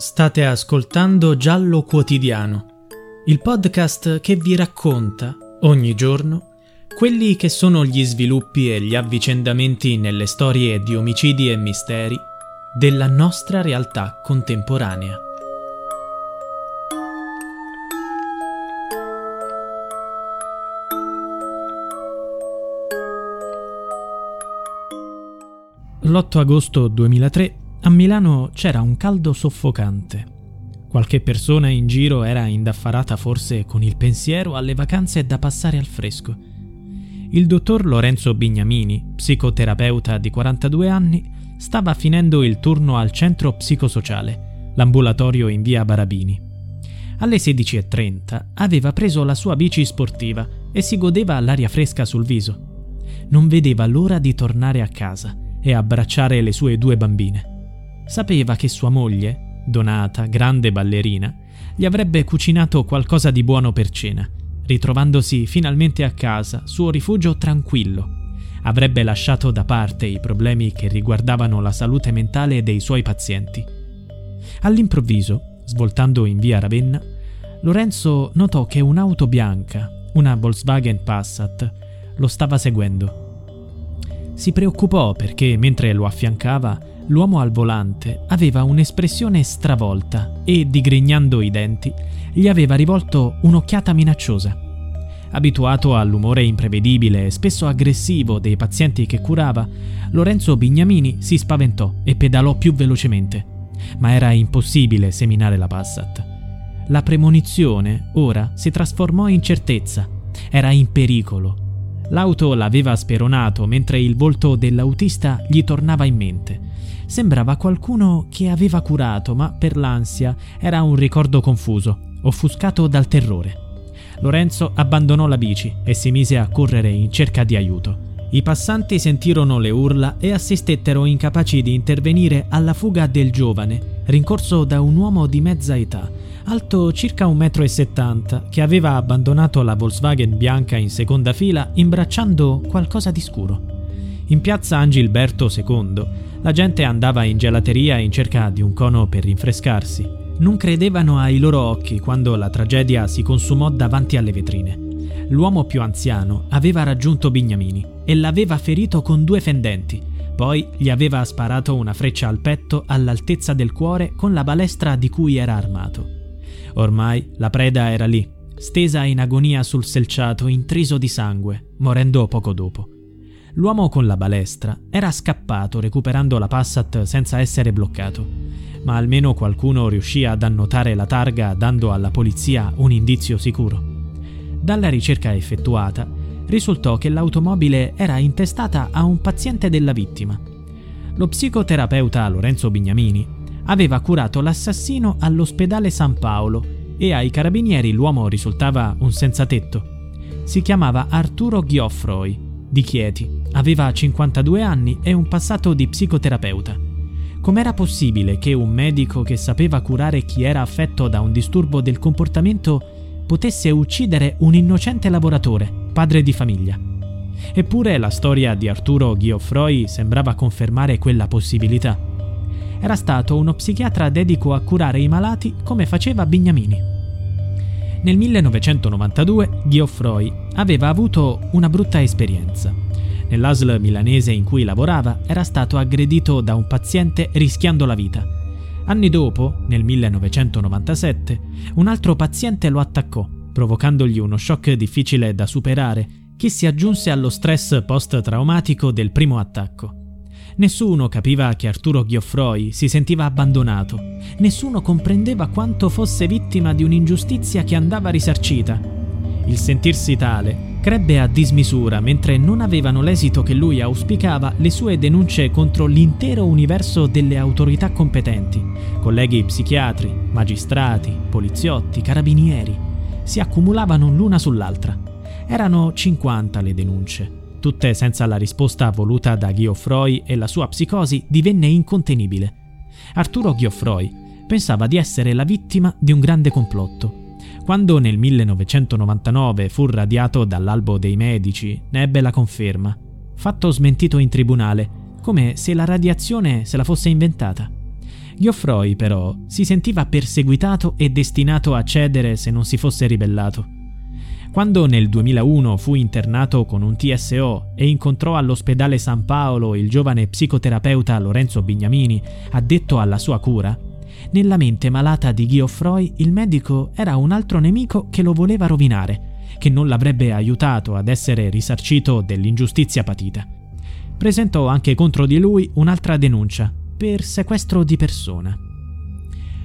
State ascoltando Giallo Quotidiano, il podcast che vi racconta ogni giorno quelli che sono gli sviluppi e gli avvicendamenti nelle storie di omicidi e misteri della nostra realtà contemporanea. L'8 agosto 2003 a Milano c'era un caldo soffocante. Qualche persona in giro era indaffarata forse con il pensiero alle vacanze da passare al fresco. Il dottor Lorenzo Bignamini, psicoterapeuta di 42 anni, stava finendo il turno al centro psicosociale, l'ambulatorio in via Barabini. Alle 16.30 aveva preso la sua bici sportiva e si godeva l'aria fresca sul viso. Non vedeva l'ora di tornare a casa e abbracciare le sue due bambine sapeva che sua moglie, Donata, grande ballerina, gli avrebbe cucinato qualcosa di buono per cena, ritrovandosi finalmente a casa, suo rifugio tranquillo. Avrebbe lasciato da parte i problemi che riguardavano la salute mentale dei suoi pazienti. All'improvviso, svoltando in via Ravenna, Lorenzo notò che un'auto bianca, una Volkswagen Passat, lo stava seguendo. Si preoccupò perché, mentre lo affiancava, l'uomo al volante aveva un'espressione stravolta e, digrignando i denti, gli aveva rivolto un'occhiata minacciosa. Abituato all'umore imprevedibile e spesso aggressivo dei pazienti che curava, Lorenzo Bignamini si spaventò e pedalò più velocemente. Ma era impossibile seminare la Passat. La premonizione ora si trasformò in certezza. Era in pericolo. L'auto l'aveva speronato mentre il volto dell'autista gli tornava in mente. Sembrava qualcuno che aveva curato, ma per l'ansia era un ricordo confuso, offuscato dal terrore. Lorenzo abbandonò la bici e si mise a correre in cerca di aiuto. I passanti sentirono le urla e assistettero incapaci di intervenire alla fuga del giovane, rincorso da un uomo di mezza età, alto circa 1,70 m, che aveva abbandonato la Volkswagen bianca in seconda fila imbracciando qualcosa di scuro. In piazza Angilberto II la gente andava in gelateria in cerca di un cono per rinfrescarsi. Non credevano ai loro occhi quando la tragedia si consumò davanti alle vetrine. L'uomo più anziano aveva raggiunto Bignamini e l'aveva ferito con due fendenti. Poi gli aveva sparato una freccia al petto all'altezza del cuore con la balestra di cui era armato. Ormai la preda era lì, stesa in agonia sul selciato intriso di sangue, morendo poco dopo. L'uomo con la balestra era scappato recuperando la Passat senza essere bloccato, ma almeno qualcuno riuscì ad annotare la targa dando alla polizia un indizio sicuro. Dalla ricerca effettuata risultò che l'automobile era intestata a un paziente della vittima. Lo psicoterapeuta Lorenzo Bignamini aveva curato l'assassino all'ospedale San Paolo e ai carabinieri l'uomo risultava un senzatetto. Si chiamava Arturo Gioffroy, di Chieti, aveva 52 anni e un passato di psicoterapeuta. Com'era possibile che un medico che sapeva curare chi era affetto da un disturbo del comportamento potesse uccidere un innocente lavoratore, padre di famiglia? Eppure la storia di Arturo Ghiofroi sembrava confermare quella possibilità. Era stato uno psichiatra dedico a curare i malati come faceva Bignamini. Nel 1992 Ghiofroi aveva avuto una brutta esperienza. Nell'ASL milanese in cui lavorava era stato aggredito da un paziente rischiando la vita. Anni dopo, nel 1997, un altro paziente lo attaccò, provocandogli uno shock difficile da superare che si aggiunse allo stress post-traumatico del primo attacco. Nessuno capiva che Arturo Ghiofroi si sentiva abbandonato, nessuno comprendeva quanto fosse vittima di un'ingiustizia che andava risarcita. Il sentirsi tale crebbe a dismisura mentre non avevano l'esito che lui auspicava le sue denunce contro l'intero universo delle autorità competenti, colleghi psichiatri, magistrati, poliziotti, carabinieri. Si accumulavano l'una sull'altra. Erano 50 le denunce. Tutte senza la risposta voluta da Ghiofroi e la sua psicosi divenne incontenibile. Arturo Ghiofroi pensava di essere la vittima di un grande complotto. Quando nel 1999 fu radiato dall'albo dei medici, ne ebbe la conferma. Fatto smentito in tribunale, come se la radiazione se la fosse inventata. Ghiofroi, però, si sentiva perseguitato e destinato a cedere se non si fosse ribellato. Quando nel 2001 fu internato con un TSO e incontrò all'ospedale San Paolo il giovane psicoterapeuta Lorenzo Bignamini, addetto alla sua cura, nella mente malata di Ghiofroi il medico era un altro nemico che lo voleva rovinare, che non l'avrebbe aiutato ad essere risarcito dell'ingiustizia patita. Presentò anche contro di lui un'altra denuncia per sequestro di persona.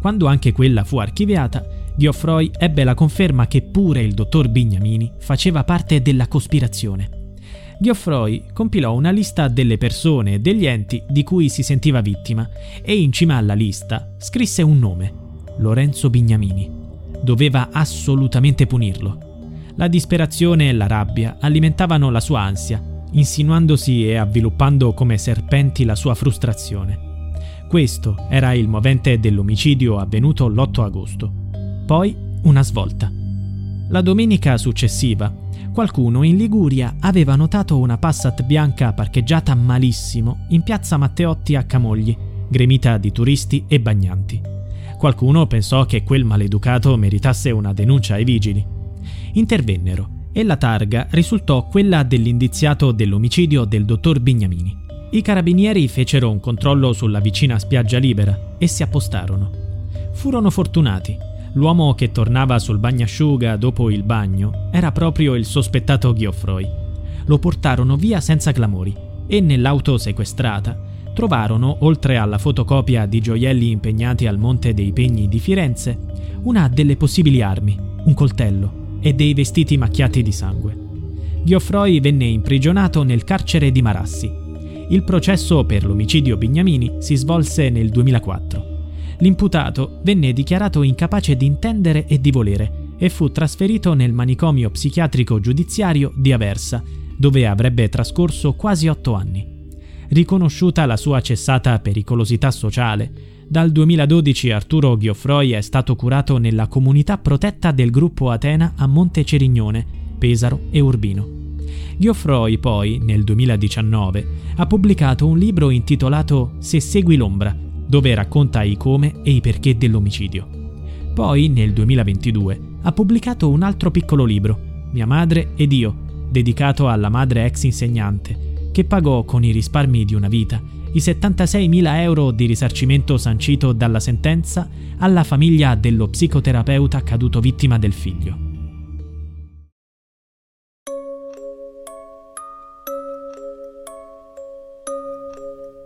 Quando anche quella fu archiviata, Ghiofroi ebbe la conferma che pure il dottor Bignamini faceva parte della cospirazione. Ghiofroi compilò una lista delle persone e degli enti di cui si sentiva vittima e in cima alla lista scrisse un nome, Lorenzo Bignamini. Doveva assolutamente punirlo. La disperazione e la rabbia alimentavano la sua ansia, insinuandosi e avviluppando come serpenti la sua frustrazione. Questo era il movente dell'omicidio avvenuto l'8 agosto. Poi una svolta. La domenica successiva, qualcuno in Liguria aveva notato una Passat bianca parcheggiata malissimo in piazza Matteotti a Camogli, gremita di turisti e bagnanti. Qualcuno pensò che quel maleducato meritasse una denuncia ai vigili. Intervennero e la targa risultò quella dell'indiziato dell'omicidio del dottor Bignamini. I carabinieri fecero un controllo sulla vicina spiaggia libera e si appostarono. Furono fortunati L'uomo che tornava sul bagnasciuga dopo il bagno era proprio il sospettato Ghiofroi. Lo portarono via senza clamori e nell'auto sequestrata trovarono, oltre alla fotocopia di gioielli impegnati al Monte dei Pegni di Firenze, una delle possibili armi, un coltello e dei vestiti macchiati di sangue. Ghiofroi venne imprigionato nel carcere di Marassi. Il processo per l'omicidio Bignamini si svolse nel 2004 l'imputato venne dichiarato incapace di intendere e di volere e fu trasferito nel manicomio psichiatrico giudiziario di Aversa, dove avrebbe trascorso quasi otto anni. Riconosciuta la sua cessata pericolosità sociale, dal 2012 Arturo Ghiofroi è stato curato nella comunità protetta del gruppo Atena a Monte Cerignone, Pesaro e Urbino. Ghiofroi poi, nel 2019, ha pubblicato un libro intitolato Se segui l'ombra, dove racconta i come e i perché dell'omicidio. Poi, nel 2022, ha pubblicato un altro piccolo libro, Mia madre ed io, dedicato alla madre ex insegnante, che pagò con i risparmi di una vita i 76.000 euro di risarcimento sancito dalla sentenza alla famiglia dello psicoterapeuta caduto vittima del figlio.